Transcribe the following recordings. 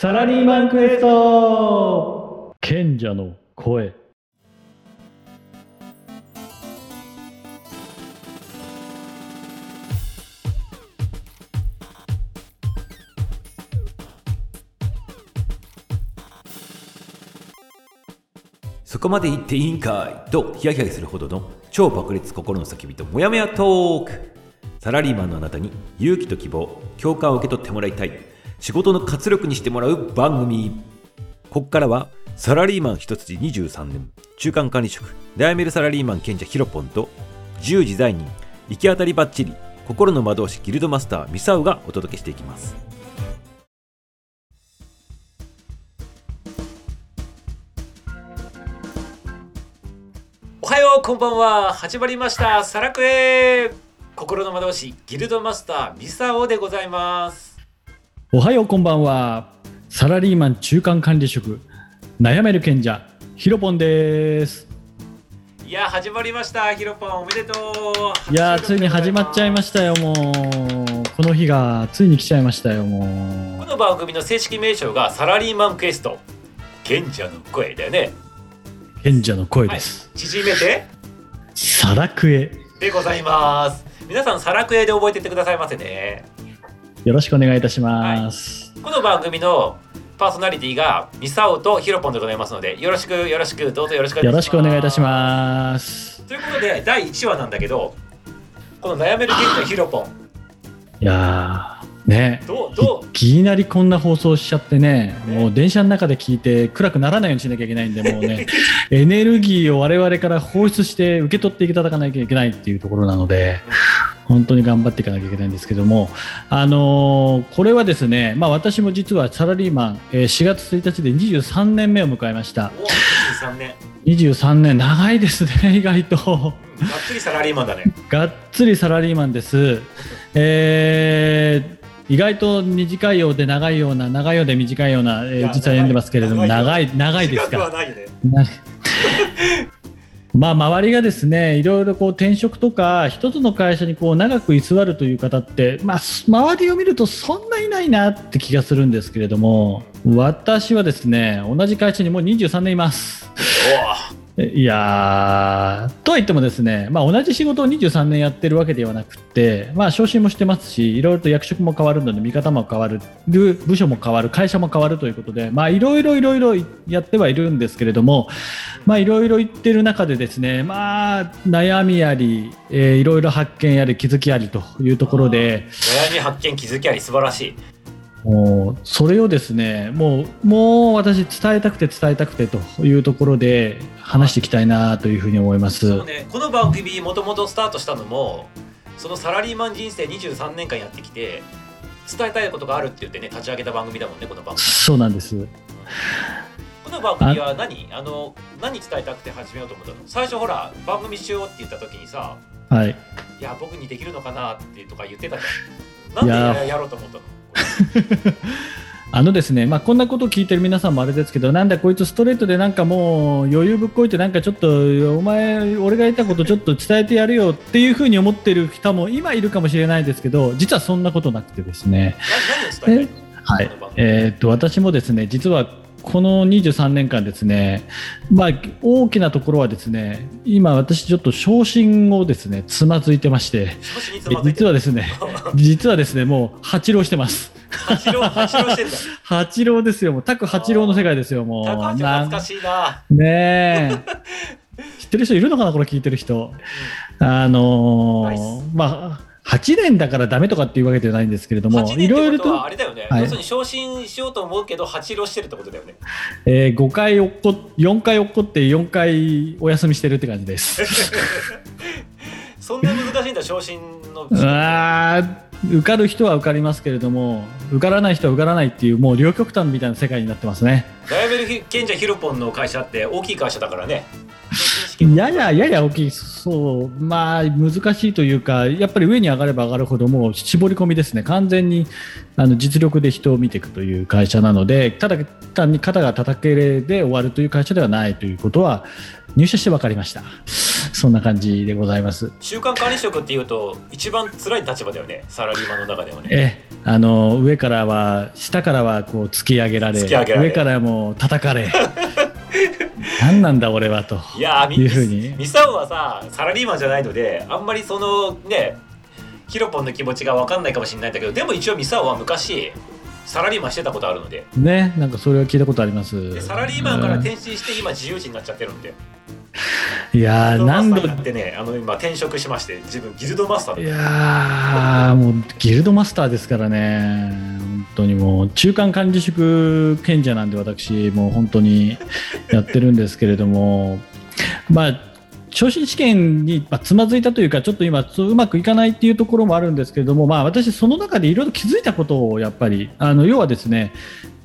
サラリーマンクエスト。賢者の声。そこまで言っていいんかい？とヒヤヒヤするほどの超爆裂心の叫びとモヤモヤトーク。サラリーマンのあなたに勇気と希望共感を受け取ってもらいたい仕事の活力にしてもらう番組。ここからはサラリーマン一筋23年。中間管理職。悩めるサラリーマン賢者ヒロポンと自由自在人。行き当たりばっちり心の魔導士ギルドマスターミサウがお届けしていきます。おはようこんばんは。始まりました。サラクエ。心の魔導士ギルドマスターミサオでございます。おはようこんばんは。サラリーマン中間管理職悩める賢者ヒロポンです。いや始まりました。ヒロポンおめでとう。いやーついに始まっちゃいましたよもう。この日がついに来ちゃいましたよもこの番組の正式名称がサラリーマンクエスト。賢者の声だよね。う賢者の声です、縮めて。サラクエ。でございます。皆さんサラクエで覚えてってくださいませねよろしくお願いいたします、この番組のパーソナリティがミサオとヒロポンでございますのでよろしくよろしくどうぞよろしくよろしくお願いいたします。ということで第1話なんだけどこの悩める賢者ヒロポン。いやーね。どうどう？いきなりこんな放送しちゃってね、ね。もう電車の中で聞いて暗くならないようにしなきゃいけないんで、もうね、エネルギーを我々から放出して受け取っていただかなきゃいけないっていうところなので、本当に頑張っていかなきゃいけないんですけども、あのーこれはですね、まあ私も実はサラリーマン、えー4月1日で23年目を迎えました。お23年23年、長いですね、意外と。うんがっつりサラリーマンだねがっつりサラリーマンです。えー意外と短いようで長いような長いようで短いような、えー実は読んでますけれども長長い長いです長くはかないまあ周りがですねいろいろこう転職とか1つの会社にこう長く居座るという方って、まあ、周りを見るとそんないないなって気がするんですけれども私はですね同じ会社にもう23年います。いやーとは言ってもですね、まあ、同じ仕事を23年やってるわけではなくて、まあ、昇進もしてますしいろいろと役職も変わるので見方も変わる部署も変わる会社も変わるということでまあいろいろいろいろやってはいるんですけれどもまあいろいろ言ってる中でですねまあ悩みあり、えーいろいろ発見あり気づきありというところで悩み発見気づきあり素晴らしい。もうそれをですねもうもう私伝えたくて伝えたくてというところで話していきたいなというふうに思います。ねこの番組もともとスタートしたのもそのサラリーマン人生23年間やってきて伝えたいことがあるって言ってね立ち上げた番組だもんねこの番組そうなんです。この番組は何？あの何伝えたくて始めようと思ったの？最初ほら番組しようって言った時にさはい。いや僕にできるのかなってとか言ってたじゃんでやろうと思ったの？あのですね、まあ、こんなことを聞いてる皆さんもあれですけど、なんだこいつストレートでなんかもう余裕ぶっこいてなんかちょっとお前俺が言ったことちょっと伝えてやるよっていうふうに思ってる人も今いるかもしれないですけど、実はそんなことなくてですね。はいえーっと私もですね実はこの23年間ですね、まあ、大きなところはですね今私ちょっと昇進をですねつまずいてまして実はですね 実はですねもう八郎してます。八郎八郎してんだ。八郎ですよ。もうタク八郎の世界ですよ。もう懐かしいな。ねえ。知ってる人いるのかなこれ聞いてる人。あのナイーまあ8年だからダメとかっていうわけではないんですけれども8年いろいろとあれだよね、はい。要するに昇進しようと思うけど八郎してるってことだよね。えー、5回落っこ4回落っこって4回お休みしてるって感じです。そんな難しいんだ昇進のうわ ー受かる人は受かりますけれども受からない人は受からないっていうもう両極端みたいな世界になってますね。悩める賢者ヒロポンの会社って大きい会社だからねやややや大きいそうまあ難しいというかやっぱり上に上がれば上がるほどもう絞り込みですね完全にあの実力で人を見ていくという会社なのでただ単に肩が叩けで終わるという会社ではないということは入社して分かりました。そんな感じでございます。週間管理職っていうと一番辛い立場だよねサラリーマンの中ではねええあの上からは下からはこう突き上げられ突き上げられ上からも叩かれ何なんだ俺はと。いやいうふうに。ミサオはさサラリーマンじゃないのであんまりそのねヒロポンの気持ちが分かんないかもしれないんだけどでも一応ミサオは昔サラリーマンしてたことあるので。ねなんかそれは聞いたことあります。でサラリーマンから転身して今自由人になっちゃってるんで。いやー何度ってねあの今転職しまして自分ギルドマスターいでやーもうギルドマスターですからね本当にもう中間管理職賢者なんで私もう本当にやってるんですけれども まあ昇進試験につまずいたというかちょっと今ううまくいかないっていうところもあるんですけれども、まあ、私その中でいろいろ気づいたことをやっぱりあの要はですね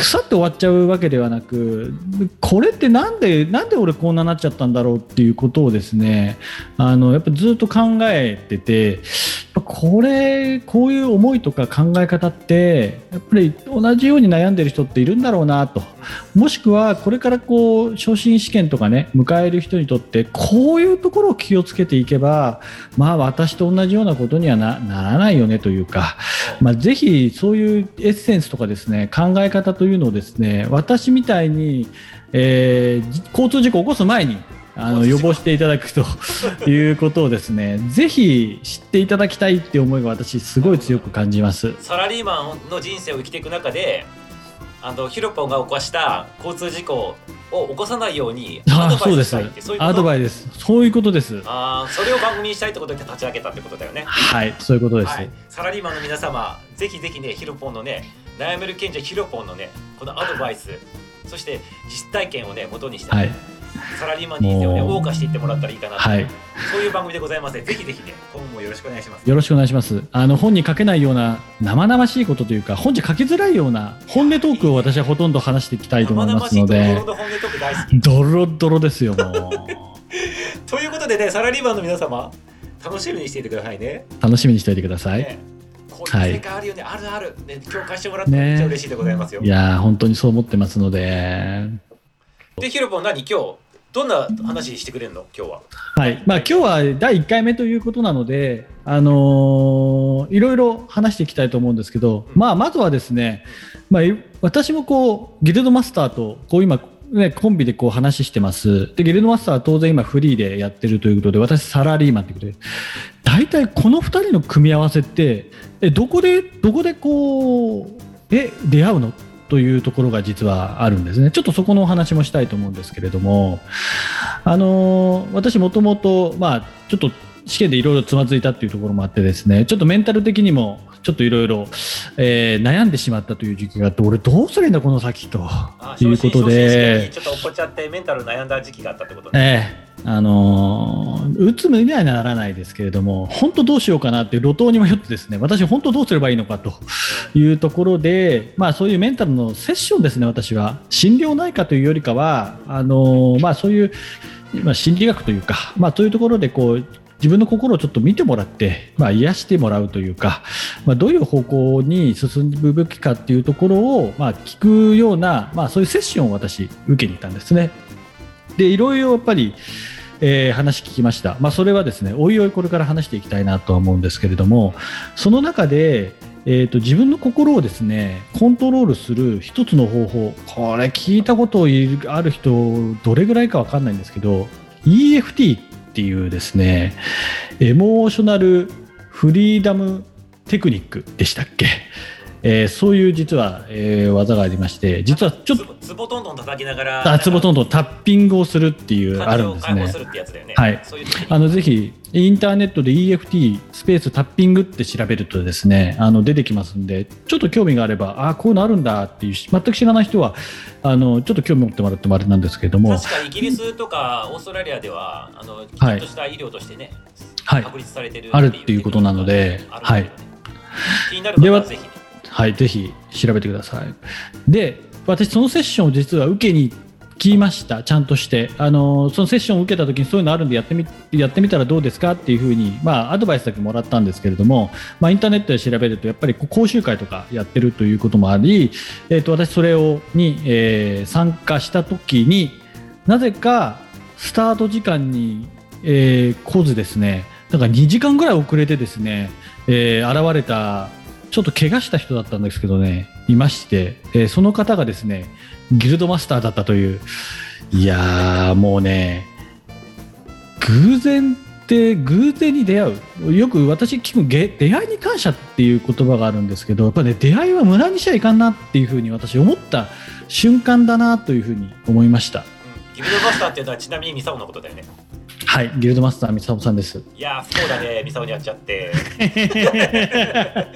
腐って終わっちゃうわけではなくこれってなんでなんで俺こんななっちゃったんだろうっていうことをですねあのやっぱずっと考えててこれこういう思いとか考え方ってやっぱり同じように悩んでる人っているんだろうなと。もしくはこれからこう昇進試験とかね迎える人にとってこういうところを気をつけていけばまあ私と同じようなことにはなならないよねというか、まあ、ぜひそういうエッセンスとかですね考え方というのをですね私みたいに、えーじ交通事故を起こす前にあの予防していただくと いうことをですねぜひ知っていただきたいっていう思いが私すごい強く感じます。サラリーマンの人生を生きていく中であのヒロポンが起こした交通事故を起こさないようにアドバイスしたいってそういうこと？アドバイス。そういうことです。あーそれを番組にしたいってことで立ち上げたってことだよね。はいそういうことです、はい、サラリーマンの皆様、ぜひぜひね、ヒロポンのね、悩める賢者ヒロポンのね、このアドバイス、そして実体験をね、元にして、はいサラリーマン人生をね、謳歌していってもらったらいいかなと、はいそういう番組でございますぜひぜひね、今後もよろしくお願いします。よろしくお願いします。あの本に書けないような生々しいことというか、本じゃ書きづらいような本音トークを私はほとんど話していきたいと思いますので。ドロドロですよ、も ということでね、サラリーマンの皆様、楽しみにしていてくださいね。う。楽しみにしておいてください。ねこういう世界あるよね、あるある、ね、共感してもらってめっちゃ嬉しいでございますよ。いやー、本当にそう思ってますので、で、ヒロポン、何、今日、どんな話してくれるの、今日は。はい。まあ今日は第1回目ということなので、あのーいろいろ話していきたいと思うんですけど、まあまずはですね、まあい私もこうギルドマスターとこう今ね、コンビでこう話してます。で、ギルドマスターは当然今フリーでやってるということで、私サラリーマンということで、大体この2人の組み合わせって、え、どこで、どこでこう、え、出会うのというところが実はあるんですね。ちょっとそこのお話もしたいと思うんですけれども、あのー私もともと、まあ、ちょっと試験でいろいろつまずいたっていうところもあってですね、ちょっとメンタル的にも、ちょっといろいろえー悩んでしまったという時期があって、俺どうすりゃいいんだ、この先とあいうことでに、ちょっと落っちゃってメンタル悩んだ時期があったってことね。ええあのーうつむにはならないですけれども、本当どうしようかなっていう路頭に迷ってですね、私本当どうすればいいのかというところで、まあそういうメンタルのセッションですね、私は。心療内科というよりかは、あのーまあそういう、まあ、心理学というか、まあそういうところでこう、自分の心をちょっと見てもらって、まあ、癒してもらうというか、まあ、どういう方向に進むべきかっていうところを、まあ、聞くような、まあ、そういうセッションを私受けに行ったんですね。でいろいろやっぱり、えー話聞きました、まあ、それはですねおいおいこれから話していきたいなとは思うんですけれどもその中で、えー、と自分の心をですねコントロールする一つの方法これ聞いたことある人どれぐらいかわかんないんですけど EFT ていうですねエモーショナルフリーダムテクニックでしたっけ、えーそういう実は、えー技がありまして実はちょっととつぼどんどん叩きながらあつぼとんどんタッピングをするっていうあるんですね。はい。そういうあのぜひインターネットで EFT スペースタッピングって調べるとですねあの出てきますんでちょっと興味があればあこういうのあるんだっていう全く知らない人はあのちょっと興味持ってもらってもあれなんですけれども。確かイギリスとかオーストラリアではあのきちんとした医療としてね、はい。確立されてるあるっていうことなのであるんだよね。気になる方でははぜひ。ね。はい、ぜひ調べてください。で、私、そのセッションを実は受けに来ました、ちゃんとして。あのそのセッションを受けたときにそういうのあるんでやってみやってみたらどうですかっていうふうに、まあ、アドバイスだけもらったんですけれども、まあ、インターネットで調べると、やっぱりこう講習会とかやってるということもあり、えー、と私、それをに、えー参加したときになぜかスタート時間にえー、来ずですね、なんか2時間ぐらい遅れてですね、えー現れた、ちょっと怪我した人だったんですけどね、いまして、えーその方がですね、ギルドマスターだったという、いやー、もうね、偶然って偶然に出会う。よく私聞くげ出会いに感謝っていう言葉があるんですけどやっぱね出会いは無駄にしちゃいかんなっていうふうに私思った瞬間だなというふうに思いました。ギルドマスターっていうのはちなみにミサオのことだよね。はいギルドマスター三沢さんです。いやー不幸だね。ミサオに会っちゃって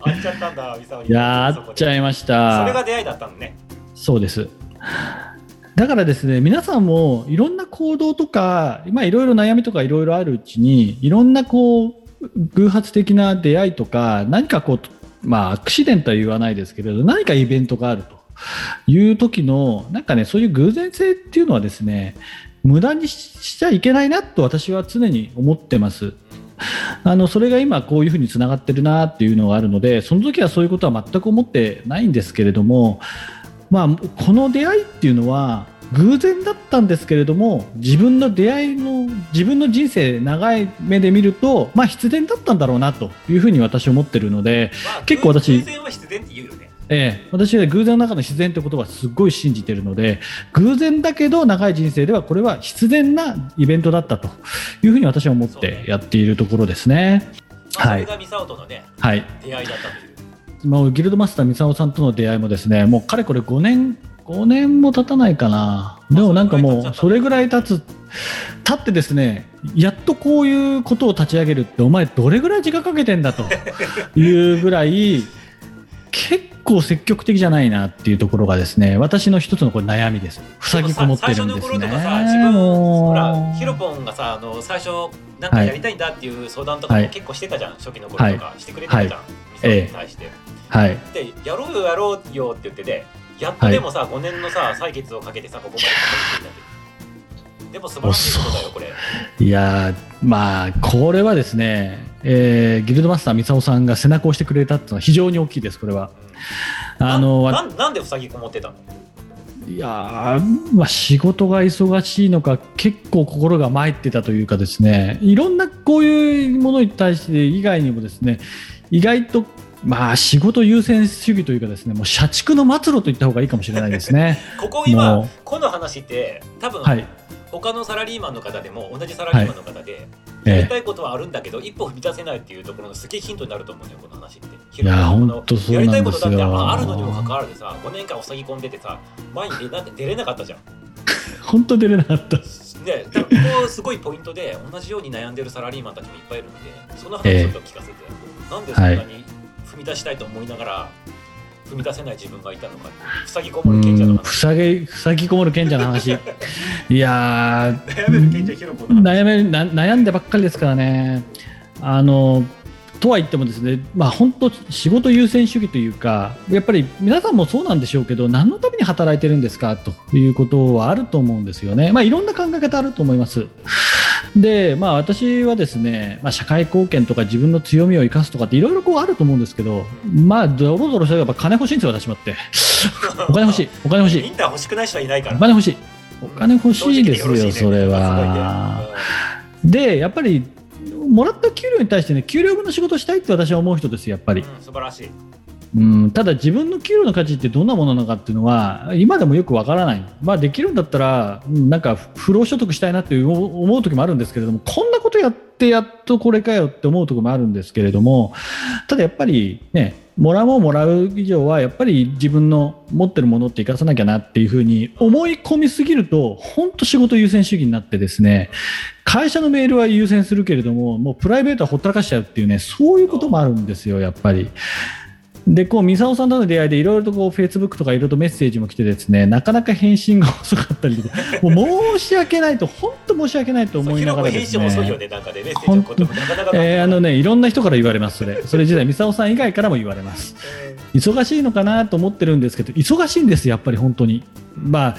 会っちゃったんだ いやー会っちゃいました。それが出会いだったのね。そうです。だからですね、皆さんもいろんな行動とか、まあいろいろ悩みとかいろいろあるうちに、いろんなこう、偶発的な出会いとか、何かこう、まあアクシデントは言わないですけれど、何かイベントがあると。いう時の、なんかね、そういう偶然性っていうのはですね、無駄にしちゃいけないなと私は常に思ってます。あのそれが今こういうふうにつながってるなっていうのがあるのでその時はそういうことは全く思ってないんですけれどもまあ、この出会いっていうのは偶然だったんですけれども自分の出会いの自分の人生長い目で見ると、まあ、必然だったんだろうなというふうに私は思ってるので、まあ結構私偶然は必然って言うよねええ、私は偶然の中の自然ってことはすごい信じてるので偶然だけど長い人生ではこれは必然なイベントだったというふうに私は思ってやっているところですね。はい。ねはい。出会いだったというまあ、ギルドマスター三沢さんとの出会いもですねもうかれこれ5年5年も経たないかな。でもなんかもうそれぐらい経つ経ってですねやっとこういうことを立ち上げるってお前どれぐらい時間かけてんだというぐらい構積極的じゃないなっていうところがですね私の一つのこれ悩みです。塞ぎこもってるんですね。最初の頃とかさ自分ほらヒロポンがさあの最初なんかやりたいんだっていう相談とかはい。も結構してたじゃん、初期の頃とか、してくれてたじゃん、ミサオええ。に対して、はい。でやろうよやろうよって言っててやっとでもさ、5年のさ採決をかけてさここまでたどり着いたってでも素晴らしいことだよこれ。いやーまあこれはですね、えーギルドマスター三沢さんが背中を押してくれたっていうのは非常に大きいですこれは。あのななんで塞ぎこもってたの？いやー、まあ、仕事が忙しいのか結構心が参ってたというかですね。いろんなこういうものに対して以外にもですね意外とまあ仕事優先主義というかですねもう社畜の末路と言った方がいいかもしれないですね。ここ今もこの話って多分、うはい、他のサラリーマンの方でも同じサラリーマンの方で、ええやりたいことはあるんだけど一歩踏み出せないっていうところのすげえヒントになると思うんだよこの話って。いや本当そうやりたないことだってよ。あるのにもかかわらずさ5年間塞ぎ込んでてさ前に出な出れなかったじゃん。本当出れなかった。でここすごいポイントで同じように悩んでるサラリーマンたちもいっぱいいるんでその話をちょっと聞かせて、なんでそんなに踏み出したいと思いながら踏み出せない自分がいたのか塞ぎこうもる賢者のん話塞ぎ塞ぎこもる賢者の話いやー悩める賢者ヒロコの話悩めな悩んでばっかりですからね。あのとは言ってもですね、まあ、本当仕事優先主義というかやっぱり皆さんもそうなんでしょうけど何のために働いてるんですかということはあると思うんですよね。まあ、いろんな考え方あると思います。で、まあ、私はですね、まあ、社会貢献とか自分の強みを生かすとかっていろいろこうあると思うんですけど、まあ、ドロドロしたらやっぱ金欲しいんですよ、私もって。お金欲しい、お金欲しいイン、ター欲しくない人はいないからお金欲しい。お金欲しいですよ、ねそれは。でやっぱりもらった給料に対してね給料分の仕事をしたいって私は思う人ですやっぱり、うん素晴らしいうん、ただ自分の給料の価値ってどんなものなのかっていうのは今でもよくわからない、まあ、できるんだったらなんか不労所得したいなって思う時もあるんですけれどもこんなことやってやっとこれかよって思うところもあるんですけれどもただやっぱりねもらうもんもらう以上はやっぱり自分の持ってるものって生かさなきゃなっていうふうに思い込みすぎると本当仕事優先主義になってですね会社のメールは優先するけれどももうプライベートはほったらかしちゃうっていうねそういうこともあるんですよやっぱり。でこう三沢さんとの出会いでいろいろとこうフェイスブックとかいろいろとメッセージも来てですねなかなか返信が遅かったりとか もう申し訳ないと本当申し訳ないと思いながらですヒロコ編集も遅いよね。ねなんかねメッセージのこともなかなかえーあのねいろんな人から言われますそれ。それ自体三沢さん以外からも言われます。忙しいのかなと思ってるんですけど忙しいんですやっぱり本当に。まあ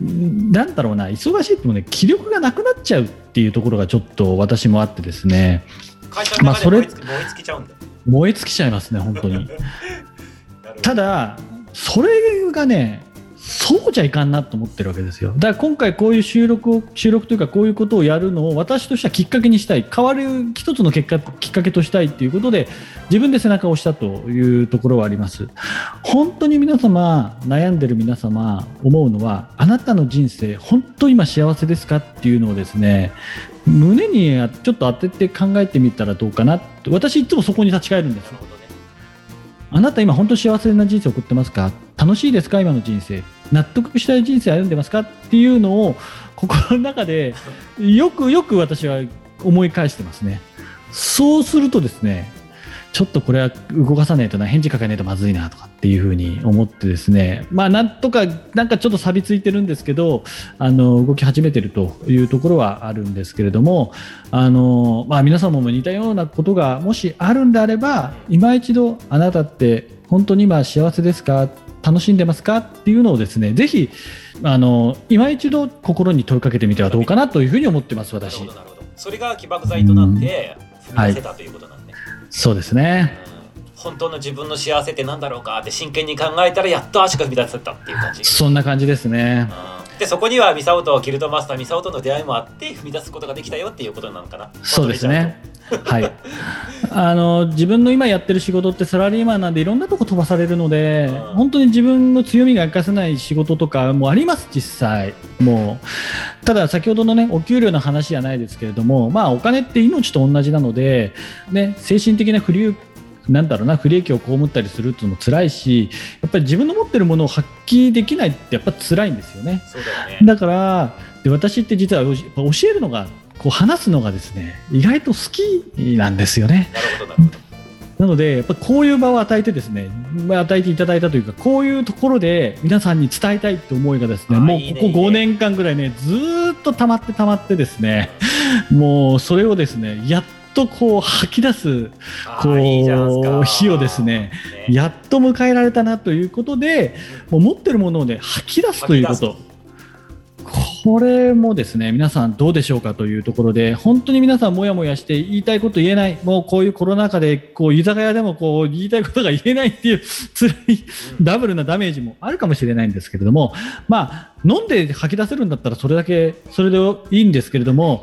なんだろうな忙しいってもね気力がなくなっちゃうっていうところがちょっと私もあってですね。会社の中で燃え尽き燃え尽きちゃうんだ燃え尽きちゃいますね本当に ただそれがねそうじゃいかんなと思ってるわけですよ。だから今回こういう収録を、収録というかこういうことをやるのを私としてはきっかけにしたい。変わる一つの結果、きっかけとしたいっていうことで、自分で背中を押したというところはあります。本当に皆様、悩んでる皆様、思うのは、あなたの人生、本当今幸せですかっていうのをですね、胸にちょっと当てて考えてみたらどうかな私いつもそこに立ち返るんですあなた今本当幸せな人生を送ってますか？楽しいですか？今の人生。納得したい人生歩んでますか？っていうのを心の中でよくよく私は思い返してますね。そうするとですねちょっとこれは動かさないとな返事書かないとまずいなとかっていうふうに思ってですね。まあなんとかなんかちょっと錆びついてるんですけどあの動き始めてるというところはあるんですけれどもあの、まあ、皆様も似たようなことがもしあるんであれば今一度あなたって本当に今幸せですか？楽しんでますか？っていうのをですねぜひあの今一度心に問いかけてみてはどうかなというふうに思ってます私。それが起爆剤となって踏み出せたということなんで、はいそうですね、本当の自分の幸せって何だろうかって真剣に考えたらやっと足が踏み出せたっていう感じ。そんな感じですね、うん、でそこにはミサオとギルドマスターミサオとの出会いもあって踏み出すことができたよっていうことなのかな。そうですねはい。あの自分の今やってる仕事ってサラリーマンなんでいろんなとこ飛ばされるので、うん、本当に自分の強みが生かせない仕事とかもあります実際。もうただ先ほどのねお給料の話じゃないですけれどもまあお金って命と同じなのでね精神的な不利なんだろうな不利益を被ったりするっていうのも辛いしやっぱり自分の持ってるものを発揮できないってやっぱ辛いんですよね。だね。だからで私って実は教えるのがこう話すのがですね意外と好きなんですよね。なるほどなるほど。なので、やっぱこういう場を与えてですね、与えていただいたというか、こういうところで皆さんに伝えたいって思いがですね、もうここ5年間ぐらいね、ずっと溜まって溜まってですね、もうそれをですね、やっとこう吐き出すこう日をですねやっと迎えられたなということでもう持ってるものをね吐き出すということこれもですね皆さんどうでしょうかというところで本当に皆さんもやもやして言いたいこと言えないもうこういうコロナ禍でこう居酒屋でもこう言いたいことが言えないっていう 辛いダブルなダメージもあるかもしれないんですけれどもまあ飲んで吐き出せるんだったらそれだけそれでいいんですけれども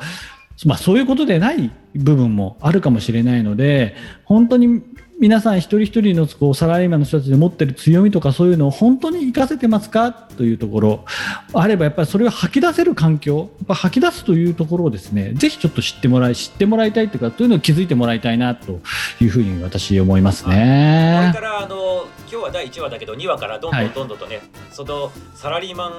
まあ、そういうことでない部分もあるかもしれないので本当に皆さん一人一人のこうサラリーマンの人たちで持ってる強みとかそういうのを本当に活かせてますかというところあればやっぱりそれを吐き出せる環境やっぱ吐き出すというところをですねぜひちょっと知ってもらい知ってもらいたいというかというのを気づいてもらいたいなというふうに私思いますね。これからあの今日は第1話だけど2話からどんどんどんどんとね、はい、そのサラリーマン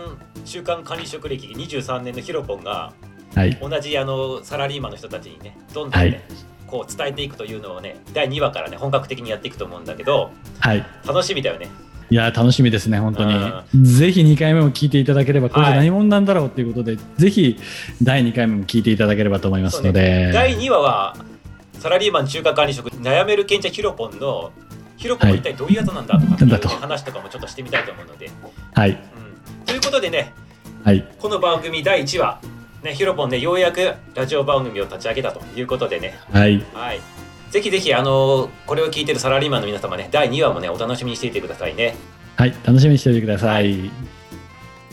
週間管理職歴23年のヒロポンが、はい、同じあのサラリーマンの人たちにねどんどんね、はいこう伝えていくというのをね第2話からね本格的にやっていくと思うんだけど、はい、楽しみだよね。いや楽しみですね、本当に。ぜひ2回目も聞いていただければ、これ何者なんだろうということで、はい、ぜひ第2回目も聞いていただければと思いますので。ね、第2話は、サラリーマン中華管理職、悩める賢者ヒロポンの、ヒロポンは一体どういうやつなんだとかってい話とかもちょっとしてみたいと思うので。はい、うん。ということでね、はい、この番組第1話、ね、ヒロポンね、ようやくラジオ番組を立ち上げたということでね。はい。はいぜひぜひ、あのこれを聞いてるサラリーマンの皆様ね、第2話もね、お楽しみにしていてくださいね。はい、楽しみにしておいてください。はい、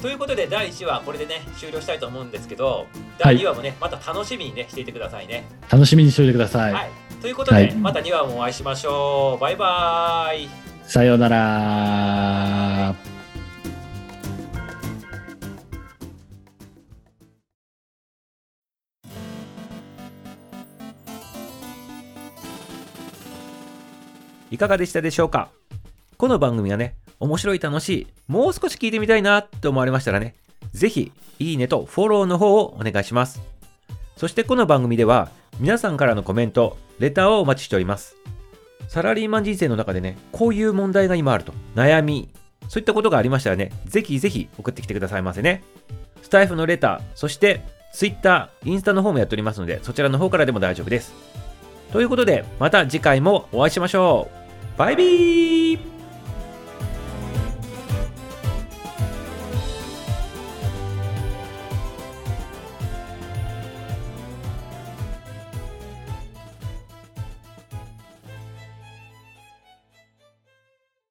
ということで、第1話、これでね、終了したいと思うんですけど、第2話もね、また楽しみにね、していてくださいね。楽しみにしておいてください。はい、ということで、はい、また2話もお会いしましょう。バイバイ。さようなら。いかがでしたでしょうか？この番組はね、面白い楽しい、もう少し聞いてみたいなって思われましたらね、ぜひ、いいねとフォローの方をお願いします。そしてこの番組では、皆さんからのコメント、レターをお待ちしております。サラリーマン人生の中でね、こういう問題が今あると、悩み、そういったことがありましたらね、ぜひぜひ送ってきてくださいませね。スタイフのレター、そして Twitter、インスタの方もやっておりますので、そちらの方からでも大丈夫です。ということで、また次回もお会いしましょう。バイビー